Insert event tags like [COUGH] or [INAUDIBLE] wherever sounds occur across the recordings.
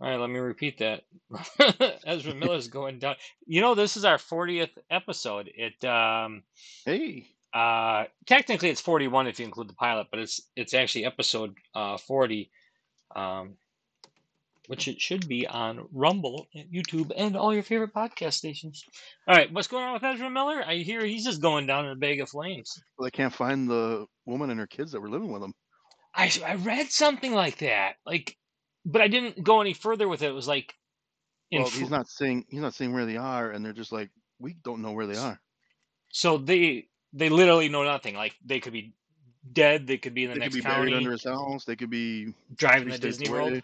All right, let me repeat that. [LAUGHS] Ezra Miller's going down. You know, this is our 40th episode. It um Hey, uh technically it's 41 if you include the pilot, but it's it's actually episode uh 40 um which it should be on Rumble, YouTube, and all your favorite podcast stations. All right, what's going on with Ezra Miller? I hear he's just going down in a bag of flames. well, they can't find the woman and her kids that were living with him. I I read something like that. Like but I didn't go any further with it. It was like Well, he's not saying he's not saying where they are, and they're just like, we don't know where they are. So they they literally know nothing. Like they could be dead. They could be in the They could next be buried county, under his house. They could be driving to Disney away. World.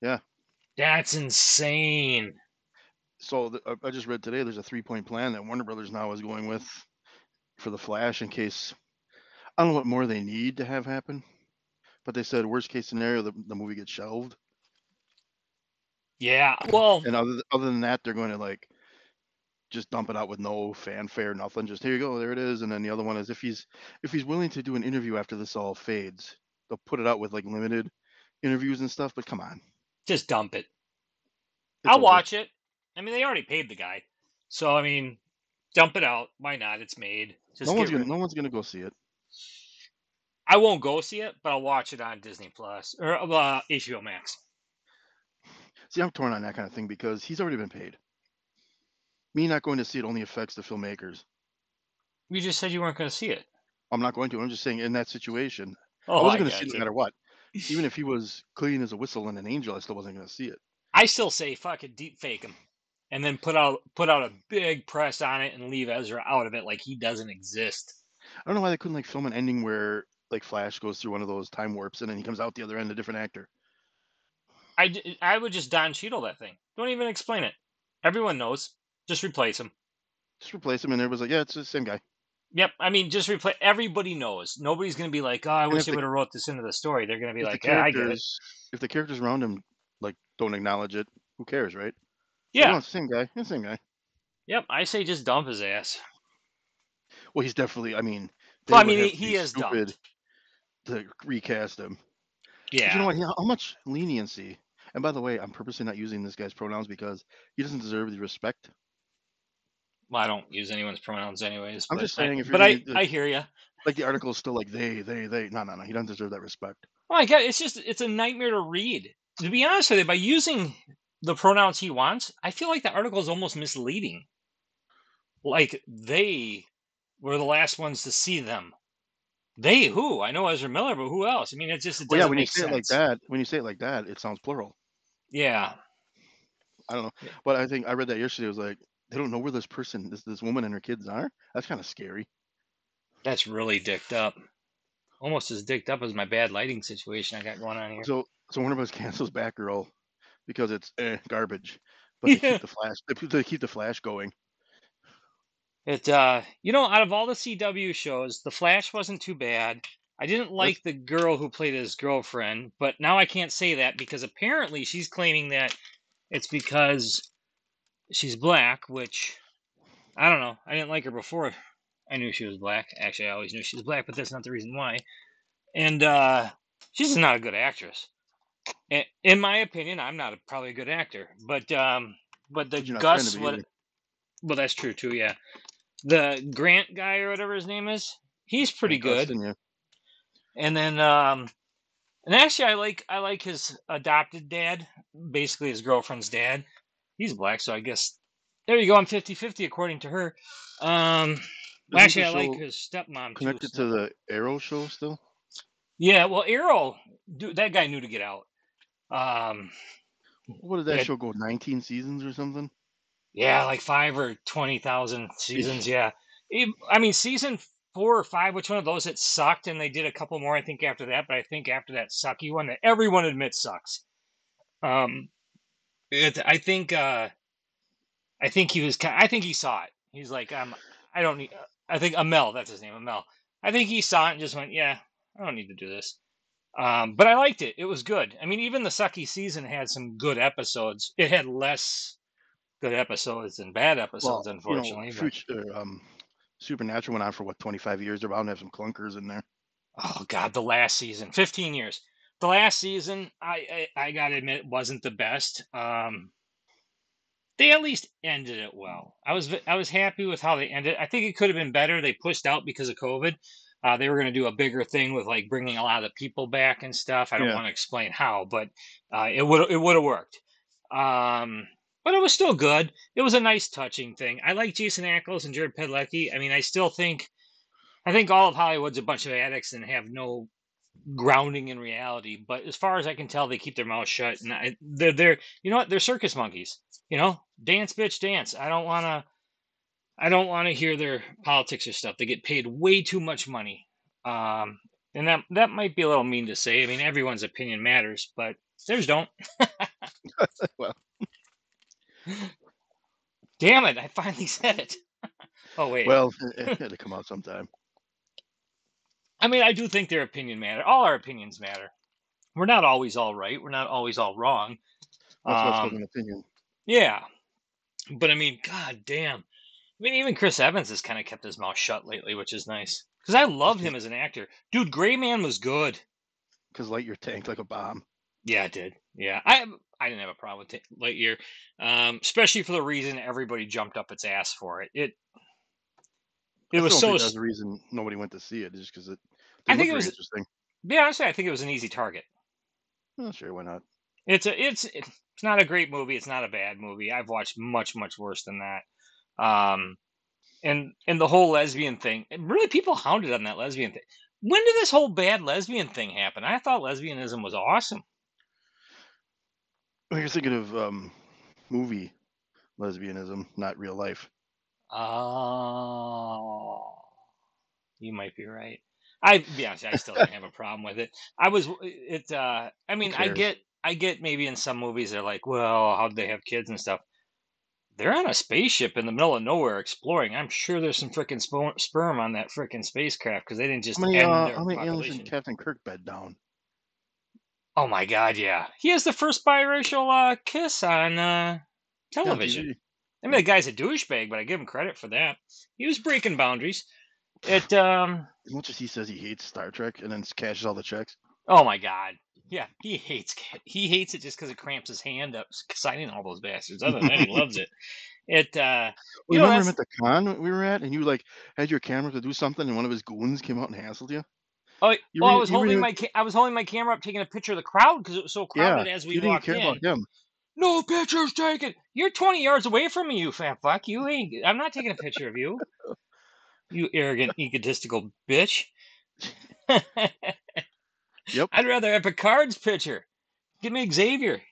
Yeah. That's insane. So the, I- I just read today there's a three point plan that Warner Brothers now is going with for the Flash in case I don't know what more they need to have happen, but they said worst case scenario the, the movie gets shelved, Yeah. Well, and other other than that they're going to like just dump it out with no fanfare, nothing. Just here you go, there it is. And then the other one is if he's if he's willing to do an interview after this all fades, they'll put it out with like limited interviews and stuff. But come on, just dump it. it's I'll over. watch it. I mean, they already paid the guy, so I mean, dump it out. Why not? It's made. Just No one's gonna no one's gonna go see it. I won't go see it, but I'll watch it on Disney Plus or uh, HBO Max. See, I'm torn on that kind of thing because he's already been paid. Me not going to see it only affects the filmmakers. You just said you weren't going to see it. I'm not going to. I'm just saying in that situation, Oh, I wasn't going to see it no matter what. Even if he [LAUGHS] was clean as a whistle and an angel, I still wasn't going to see it. I still say fucking deep fake him, and then put out put out a big press on it and leave Ezra out of it like he doesn't exist. I don't know why they couldn't like film an ending where like Flash goes through one of those time warps and then he comes out the other end a different actor. I, I would just Don Cheadle that thing. Don't even explain it. Everyone knows. Just replace him. Just replace him, and everybody's like, "Yeah, it's the same guy." Yep. I mean, just replace. Everybody knows. Nobody's gonna be like, "Oh, I wish if they the- would have wrote this into the story." They're gonna be like, "Yeah, I get it." if the characters around him like don't acknowledge it, who cares, right? Yeah. it's the same guy. It's the same guy. Yep. I say just dump his ass. Well, he's definitely. I mean, Well, I mean, he, he is stupid dumped. to recast him. But Yeah. you know what? How much leniency? And by the way, I'm purposely not using this guy's pronouns because he doesn't deserve the respect. Well, I don't use anyone's pronouns anyways. I'm but just I- saying if you're but I, I hear you. Like the article is still like they, they, they. No, no, no. He doesn't deserve that respect. Oh my god, it's just it's a nightmare to read. To be honest with you, by using the pronouns he wants, I feel like the article is almost misleading. Like they were the last ones to see them. They who? I know Ezra Miller, but who else? I mean, it just it Well, yeah, when you say sense. it like that, when you say it like that, it sounds plural. Yeah, I don't know, but I think I read that yesterday. It was like they don't know where this person, this this woman and her kids are. That's kind of scary. that's really dicked up. Almost as dicked up as my bad lighting situation I got going on here. So, so one of us [LAUGHS] cancels Batgirl because it's eh, garbage, but they keep [LAUGHS] the Flash. They, they keep the Flash going. It uh you know, out of all the CW shows, The Flash wasn't too bad. I didn't like the girl who played his girlfriend, but now I can't say that because apparently she's claiming that it's because she's black, which I don't know. I didn't like her before I knew she was black. Actually, I always knew she was black, but that's not the reason why. And uh she's not a good actress. In my opinion, I'm not a, probably a good actor, but um but the But you're not trying to Gus what well, that's true too. Yeah, the Grant guy or whatever his name is, he's pretty good. Dustin, yeah. And then, um, and actually, I like I like his adopted dad, basically his girlfriend's dad. He's black, so I guess there you go. I'm 50-50 according to her. Um, well, actually, I like his stepmom. Connected so- to the Arrow show still. yeah, well, Arrow, dude, that guy knew to get out. Um, What did that show go? 19 seasons or something? Yeah, like five or twenty thousand seasons. Yeah, It- I mean season four or five. Which one of those it sucked, and they did a couple more. I think after that, but I think after that sucky one that everyone admits sucks. Um, it, I think uh, I think he was. I think he saw it. He's like, um, I don't need. I think Amell, that's his name, Amell. I think he saw it and just went, yeah, I don't need to do this. Um, but I liked it. It was good. I mean, even the sucky season had some good episodes. It had less good episodes than bad episodes, unfortunately. you know, Future, um, Supernatural went on for what 25 years. They're bound to have some clunkers in there. oh God, the last season, fifteen years. the last season, I I, I gotta admit, wasn't the best. Um, they at least ended it well. I was I was happy with how they ended. I think it could have been better. They pushed out because of COVID. Uh, they were going to do a bigger thing with like bringing a lot of the people back and stuff. I don't Yeah. want to explain how, but uh, it would it would have worked. Um, but it was still good. It was a nice, touching thing. I like Jensen Ackles and Jared Padalecki. I mean, I still think I think all of Hollywood's a bunch of addicts and have no grounding in reality. But as far as I can tell, they keep their mouths shut. And I, they're they're you know what? They're circus monkeys. You know, dance, bitch, dance. I don't want to. I don't want to hear their politics or stuff. They get paid way too much money. Um, and that that might be a little mean to say. I mean, everyone's opinion matters, but theirs don't. [LAUGHS] [LAUGHS] Well. Damn it! I finally [LAUGHS] said it. [LAUGHS] oh wait. Well, it, had to come out sometime. [LAUGHS] I mean, I do think their opinion matter. All our opinions matter. We're not always all right. We're not always all wrong. That's what's Um, an opinion. Yeah, but I mean, god damn. I mean, even Chris Evans has kind of kept his mouth shut lately, which is nice. Because I love him as an actor. Dude, Gray Man was good. Because Lightyear tanked like a bomb. Yeah, it did. Yeah, I I didn't have a problem with Lightyear, um, especially for the reason everybody jumped up its ass for it. It it I was so. that's the reason nobody went to see it, just because it I think it was. interesting. Yeah, honestly, I think it was an easy target. Oh, sure, why not? It's a it's it's not a great movie. It's not a bad movie. I've watched much much worse than that. Um, and and the whole lesbian thing. and Really, people hounded on that lesbian thing. When did this whole bad lesbian thing happen? I thought lesbianism was awesome. Well, you're thinking of um, movie lesbianism, not real life. Oh, you might be right. I be honest, I still have a problem with it. I was it. Uh, I mean, I get I get maybe in some movies they're like, well, how'd they have kids and stuff. They're on a spaceship in the middle of nowhere exploring. I'm sure there's some freaking sperm on that freaking spacecraft because they didn't just How many, end uh, their how many aliens did Captain Kirk bed down? Oh my god, yeah. He has the first biracial uh, kiss on uh, television. TV. I mean, the guy's a douchebag, but I give him credit for that. He was breaking boundaries. It um. As much as he says he hates Star Trek and then cashes all the checks. Oh my god. Yeah, he hates he hates it just because it cramps his hand up signing all those bastards. Other than that, he loves it. It uh, Well, you know remember him at the con we were at, and you like had your camera to do something, and one of his goons came out and hassled you. Oh well, I was holding my ca- I was holding my camera up, taking a picture of the crowd because it was so Yeah, crowded as we you didn't walked care in. about him. No pictures taken. You're 20 yards away from me, you fat fuck. You ain't. I'm not taking a picture of you. You arrogant, egotistical bitch. Yep. [LAUGHS] I'd rather have Picard's picture. Give me Xavier.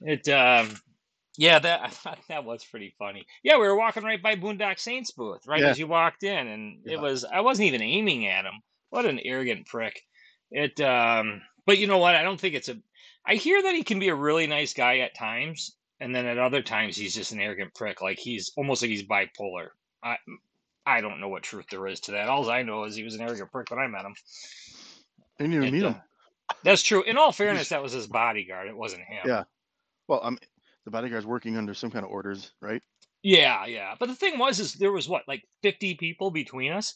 It um yeah, that [LAUGHS] I thought that was pretty funny. Yeah, we were walking right by Boondock Saints booth, right Yeah. as you walked in, and Yeah. it was I wasn't even aiming at him. What an arrogant prick. It um but you know what? I don't think it's a I hear that he can be a really nice guy at times, and then at other times he's just an arrogant prick. Like he's almost like he's bipolar. I I don't know what truth there is to that. All I know is he was an arrogant prick when I met him. I didn't even It, meet uh, him. that's true. In all fairness, that was his bodyguard. It wasn't him. Yeah. Well, I'm the bodyguard's working under some kind of orders, right? Yeah, yeah. But the thing was, is there was what, like fifty people between us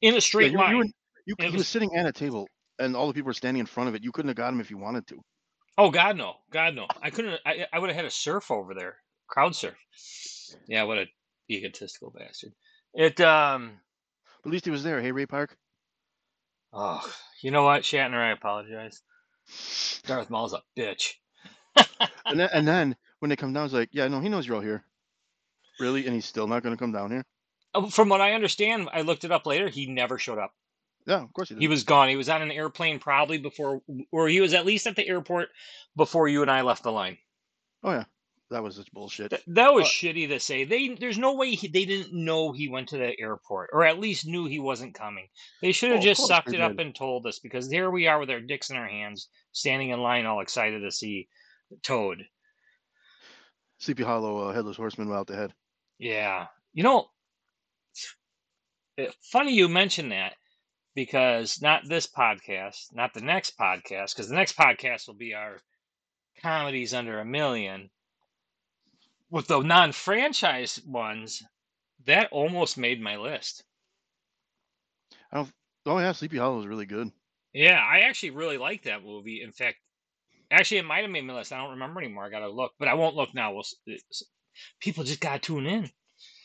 in a Yeah, straight you, line. you, were, you he was was- sitting at a table, and all the people were standing in front of it. You couldn't have got him if you wanted to. Oh God, no, God, no. I couldn't. I, I would have had a surf over there, crowd surf. Yeah, what a egotistical bastard. It. Um. At least he was there. Hey, Ray Park. Oh, you know what, Shatner? I apologize. Darth Maul's a bitch. And then, and then when they come down, it's like, yeah, no, he knows you're all here. Really? And he's still not going to come down here? Oh, From what I understand, I looked it up later. He never showed up. Yeah, of course he did. He was gone. He was on an airplane probably before, or he was at least at the airport before you and I left the line. oh yeah, that was such bullshit. Th- that was Uh, shitty to say. They there's no way he, they didn't know he went to the airport, or at least knew he wasn't coming. They should have just sucked it up and told us because here we are with our dicks in our hands, standing in line, all excited to see Toad. Sleepy Hollow, uh, headless horseman without the head. Yeah, you know, it- funny you mention that because not this podcast, not the next podcast, because the next podcast will be our comedies under a million. With the non-franchise ones, that almost made my list. I don't. Oh yeah, Sleepy Hollow is really good. Yeah, I actually really like that movie. In fact, actually, it might have made my list. I don't remember anymore. I gotta look, but I won't look now. We'll, people just gotta tune in.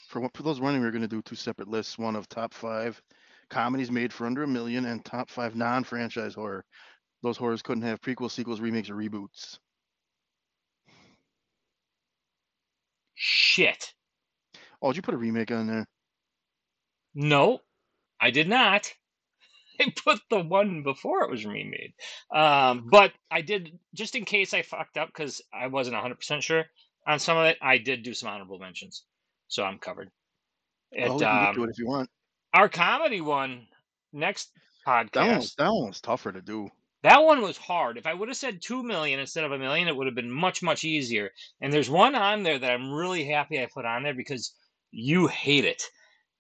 For what for those running, we're gonna do two separate lists. One of top five comedies made for under a million, and top five non-franchise horror. Those horrors couldn't have prequels, sequels, remakes, or reboots. Shit. Oh, did you put a remake on there? No, I did not. [LAUGHS] I put the one before it was remade. Um, but I did, just in case I fucked up, because I wasn't 100% sure on some of it, I did do some honorable mentions. So I'm covered. It, oh, we can um, it if you want. our comedy one, next That one, podcast, that one was tougher to do. that one was hard. If I would have said 2 million instead of a million, it would have been much, much easier. And there's one on there that I'm really happy I put on there because you hate it.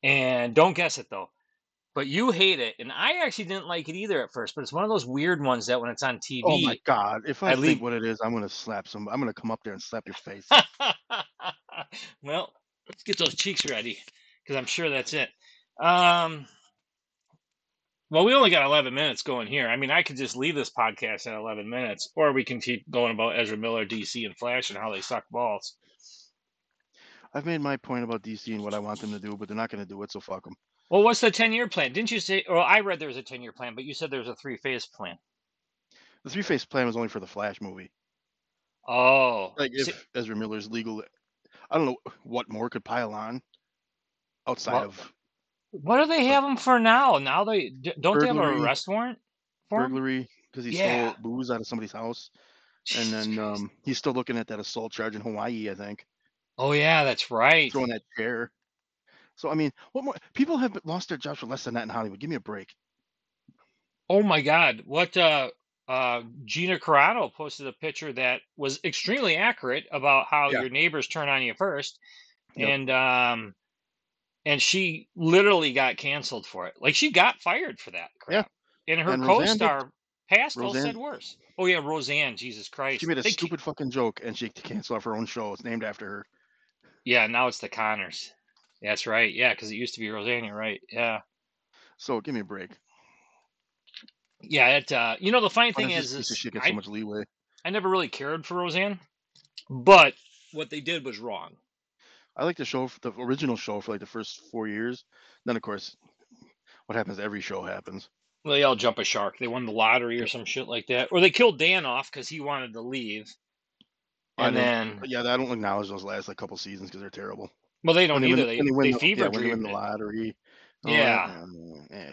And don't guess it though. But you hate it, and I actually didn't like it either at first. But it's one of those weird ones that when it's on TV, Oh my god! If I, I think leave- what it is, I'm gonna slap some. I'm gonna come up there and slap your face. [LAUGHS] well, let's get those cheeks ready because I'm sure that's it. Um, well, we only got 11 minutes going here. I mean, I could just leave this podcast at 11 minutes, or we can keep going about Ezra Miller, DC, and Flash and how they suck balls. I've made my point about DC and what I want them to do, but they're not gonna do it, so fuck them. Well, what's the 10 year plan? Didn't you say? Well, I read there was a 10 year plan, but you said there was a three phase plan. The three phase plan was only for the Flash movie. Oh, Like if see- Ezra Miller's legal, I don't know what more could pile on outside Well, of what do they have him for now? Now they don't they have an arrest warrant for burglary because he Yeah. stole booze out of somebody's house, and then um, he's still looking at that assault charge in Hawaii. I think oh yeah, that's right. throwing that chair. So I mean, what more? People have lost their jobs for less than that in Hollywood. Give me a break. Oh my God, what uh uh Gina Carano posted a picture that was extremely accurate about how Yeah. your neighbors turn on you first. Yep. And um and she literally got canceled for it. Like she got fired for that crap. And her And co-star Pascal said worse. Oh yeah, Roseanne, Jesus Christ. She made a They stupid fucking joke, and she canceled off her own show. It's named after her. Yeah, now it's the Conners. That's right. Yeah, because it used to be Roseanne, right. Yeah. So give me a break. Yeah, it uh you know the funny thing is, is shit get I, so much leeway? I never really cared for Roseanne, but what they did was wrong. I like the show, the original show, for like the first four years. Then of course, what happens? Every show happens. Well, they all jump a shark. They won the lottery or some shit like that, or they killed Dan off because he wanted to leave. And don't- then, yeah, I don't acknowledge those last like couple seasons because they're terrible. Well, they don't when either. They they win they the, fever yeah, when they win the lottery. that, Yeah. eh.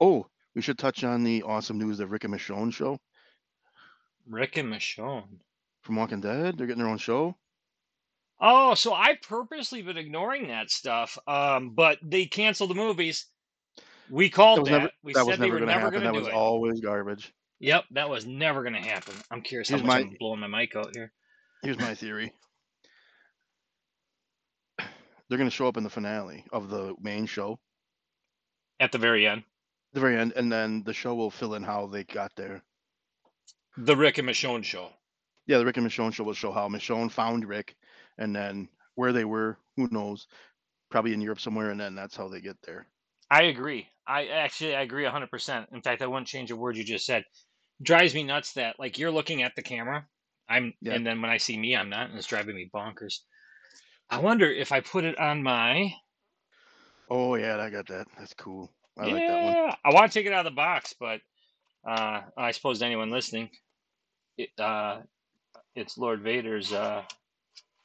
Oh, we should touch on the awesome news of Rick and Michonne show Rick and Michonne. from Walking Dead. They're getting their own show. Oh, so I purposely been ignoring that stuff. Um, but they canceled the movies. We called was that. never. we That said was they never were to never happen. going That to do was it. always garbage. Yep, that was never going to happen. I'm curious how much my- I'm blowing my mic out here. Here's my theory. They're going to show up in the finale of the main show, At the very end, the very end, and then the show will fill in how they got there. the Rick and Michonne show. Yeah, the Rick and Michonne show will show how Michonne found Rick, and then where they were, who knows, probably in Europe somewhere, and then that's how they get there. I agree. I actually I agree 100%. In fact, I wouldn't change a word you just said. Drives me nuts that like you're looking at the camera, I'm Yeah. and then when I see me, I'm not, and it's driving me bonkers. I wonder if I put it on my Oh yeah, I got that. That's cool. I yeah, like that one. I want to take it out of the box, but uh I suppose to anyone listening, it, uh it's Lord Vader's uh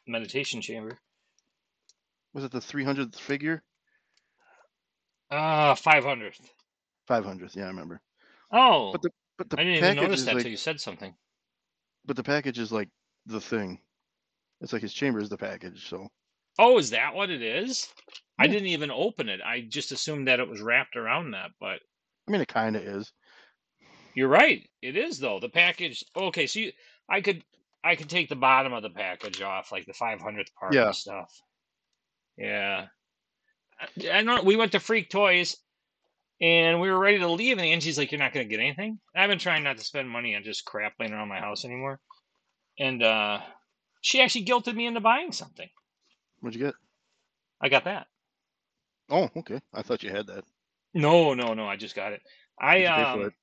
meditation chamber. Was it the 300th figure? Uh 500th. 500th. Yeah, I remember. Oh, But the but the I didn't even notice that like, until you said something. but the package is like the thing. It's like his chamber is the package. So Oh, is that what it is? I didn't even open it. I just assumed that it was wrapped around that, but I mean, it kind of is. you're right. It is though. The package. Okay, so you, I could I could take the bottom of the package off, like the 500th part Yeah. and stuff. Yeah. I, I know we went to Freak Toys and we were ready to leave, and Angie's like, "You're not going to get anything." I've been trying not to spend money on just crap laying around my house anymore, and uh, she actually guilted me into buying something. What'd you get? I got that. Oh, okay. I thought you had that. No, no, no. I just got it. I What'd you pay for um, it?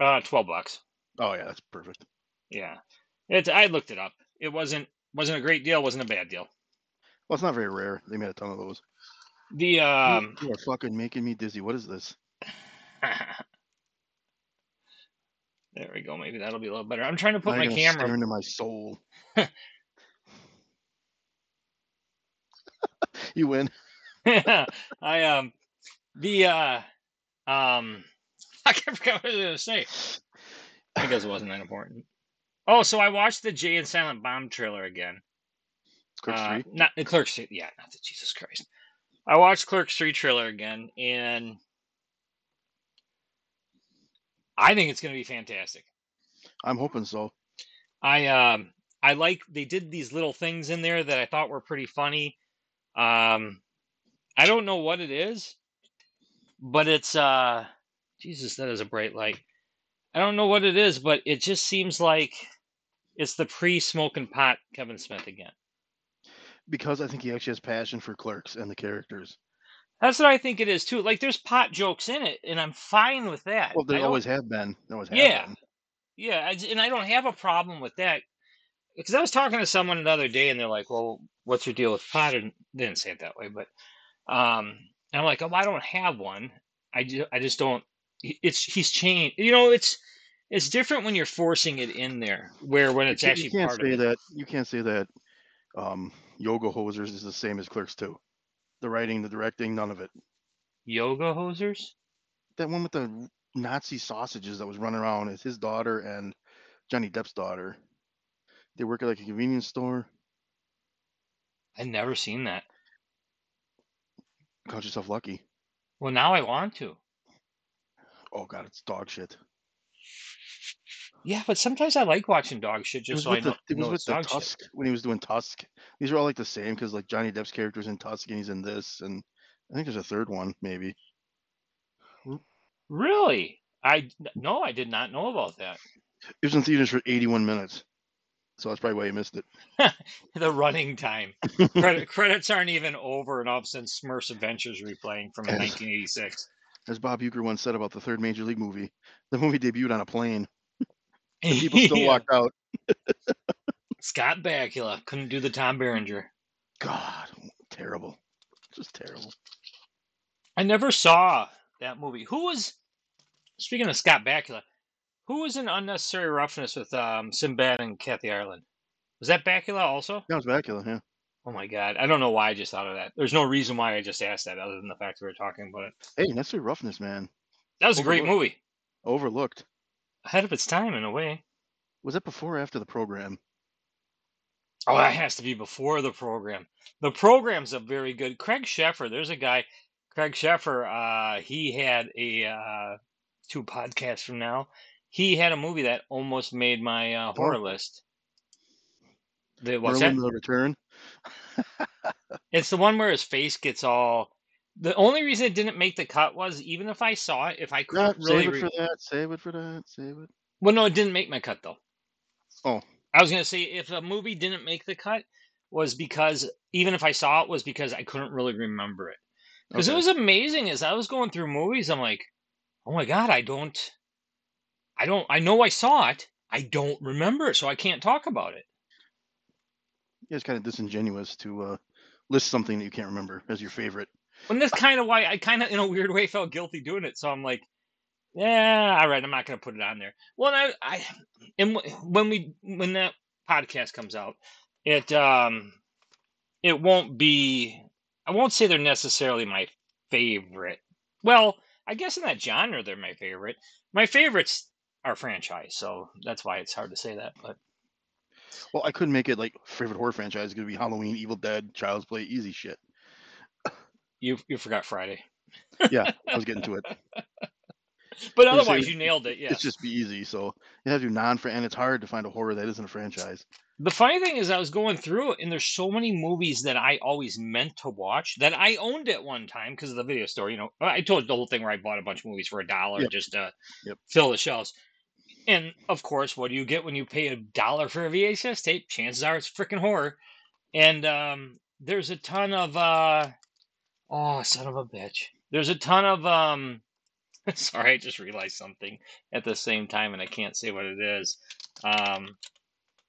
Uh, twelve bucks. Oh yeah, that's perfect. Yeah, it's. I looked it up. It wasn't wasn't a great deal. wasn't a bad deal. Well, it's not very rare. They made a ton of those. The um. you are fucking making me dizzy. What is this? [LAUGHS] there we go. Maybe that'll be a little better. I'm trying to put my you're gonna stare camera. into my soul. [LAUGHS] you win. [LAUGHS] I um the uh um [LAUGHS] I can't forgot what I was gonna say. I guess it wasn't that important. Oh, so I watched the Jay and Silent Bob trailer again. Clerks Uh, not the Clerks Three. Yeah, not the Jesus Christ. I watched Clerks Three trailer again, and I think it's going to be fantastic. I'm hoping so. I um I like they did these little things in there that I thought were pretty funny. Um, I don't know what it is, but it's uh Jesus, that is a bright light. I don't know what it is, but it just seems like it's the pre-smoking pot Kevin Smith again. Because I think he actually has passion for clerks and the characters. That's what I think it is too. Like there's pot jokes in it, and I'm fine with that. Well, they always have been. They always have Yeah. been. Yeah, and I don't have a problem with that because I was talking to someone the other day, and they're like, "Well, what's your deal with pot?" And they didn't say it that way, but um, I'm like, "Oh, I don't have one. I just, I just don't. It's he's changed. You know, it's it's different when you're forcing it in there, where when it's you, actually you can't part say that. You can't say that. Um, Yoga Hosers is the same as Clerks two. The writing, the directing, none of it. Yoga hosers. That one with the Nazi sausages that was running around is his daughter and Johnny Depp's daughter. They work at like a convenience store. I've never seen that. Count yourself lucky. Well, now I want to. Oh god, it's dog shit. Yeah, but sometimes I like watching dog shit It just so I know, the, it was know with the dog shit. Tusk when he was doing Tusk. These are all like the same because like Johnny Depp's character's in Tusk and he's in this, and I think there's a third one maybe. Really? I no, I did not know about that. It was in theaters for 81 minutes, so that's probably why you missed it. [LAUGHS] the running time. Credit, credits aren't even over, and all of a sudden Smurfs Adventures replaying from [LAUGHS] Yes. 1986. As Bob Uecker once said about the third Major League movie, the movie debuted on a plane, and people [LAUGHS] still walked out. Scott Bakula couldn't do the Tom Berenger. God, terrible, just terrible. I never saw that movie. Who was speaking of Scott Bakula? Who was in Unnecessary Roughness with um, Sinbad and Kathy Ireland? Was that Bakula also? That was Bakula, yeah. Oh my god, I don't know why I just thought of that. There's no reason why I just asked that other than the fact that we were talking about it. Hey, necessary roughness, man. That was a great movie. Overlooked. Ahead of its time in a way. Was that before or after the program? Oh, that has to be before the program. The program's a very good. Craig Sheffer, there's a guy, Craig Sheffer. Uh, he had a uh, two podcasts from now. He had a movie that almost made my uh, horror list. The, what's Merlin that? the Return. It's the one where his face gets all. The only reason it didn't make the cut was even if I saw it, if I couldn't really. save it re- for that. Save it for that. Save it. Well, no, it didn't make my cut though. Oh. I was gonna say if a movie didn't make the cut was because even if I saw it was because I couldn't really remember it. Because it was amazing as I was going through movies, I'm like, oh my god, I don't, I don't, I know I saw it, I don't remember it, so I can't talk about it. Yeah, it's kind of disingenuous to uh, list something that you can't remember as your favorite. And that's kind of why I kind of, in a weird way, felt guilty doing it. So I'm like, yeah, all right, I'm not gonna put it on there. Well, I, I, and when we when that podcast comes out, it um, it won't be. I won't say they're necessarily my favorite. Well, I guess in that genre they're my favorite. My favorites are franchise, so that's why it's hard to say that. But Well, I couldn't make it like favorite horror franchise. It's gonna be Halloween, Evil Dead, Child's Play, easy shit. You you forgot Friday, Yeah, I was getting to it. [LAUGHS] but otherwise you nailed it. Yeah. It's just be easy. So you have to do non and it's hard to find a horror that isn't a franchise. The funny thing is, I was going through it, and there's so many movies that I always meant to watch that I owned at one time because of the video store. You know, I told the whole thing where I bought a bunch of movies for a dollar Yep. just to Yep. fill the shelves. And of course, what do you get when you pay a dollar for a VHS tape? Chances are it's freaking horror. And um, there's a ton of uh, oh, son of a bitch. There's a ton of um, [LAUGHS] Sorry, I just realized something at the same time, and I can't say what it is. Um,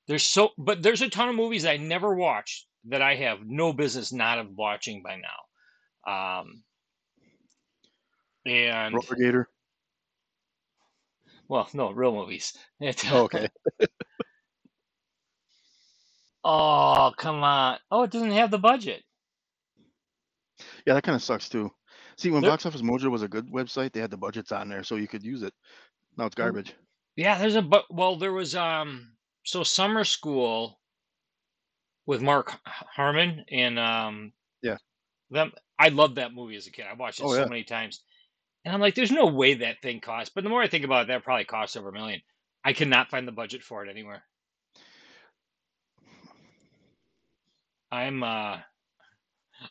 there's so, but there's a ton of movies I never watched that I have no business not of watching by now. Um, and Roller Gator. well, no, real movies. [LAUGHS] It, Oh, okay. [LAUGHS] oh, come on. Oh, it doesn't have the budget. Yeah, that kind of sucks too. See, when There, Box Office Mojo was a good website, they had the budgets on there, so you could use it. Now it's garbage. yeah, there's a but. Well, there was um. So summer school with Mark Harmon and um Yeah. them. I loved that movie as a kid. I watched it Oh so yeah. many times, and I'm like, there's no way that thing cost. But the more I think about it, that probably cost over a million. I cannot find the budget for it anywhere. I'm uh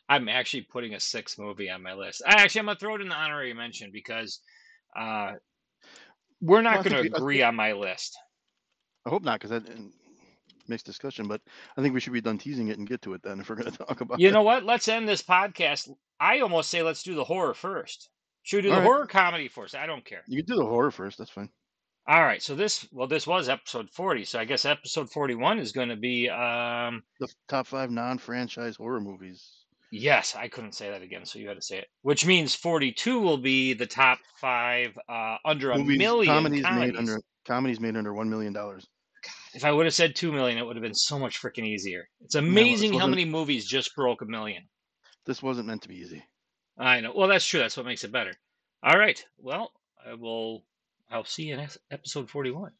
I'm actually putting a sixth movie on my list. I actually I'm gonna throw it in the honorary mention because uh we're not think gonna we, agree think, on my list. I hope not, because that makes discussion. But I think we should be done teasing it and get to it then, if we're going [LAUGHS] to talk about You it. know what? Let's end this podcast. I almost say let's do the horror first. Should we do All the right, horror comedy first? I don't care. you can do the horror first. That's fine. All right. So this well, this was episode 40. So I guess episode 41 is gonna be um The top five non-franchise horror movies. Yes, I couldn't say that again, so you had to say it. Which means 42 will be the top five uh under a Movies, million comedies made under comedies made under one million dollars. If I would have said two million, it would have been so much freaking easier. It's Yeah, well, this amazing how many movies just broke a million. this wasn't meant to be easy. I know. Well, that's true. That's what makes it better. All right. Well, I will. I'll see you in episode 41.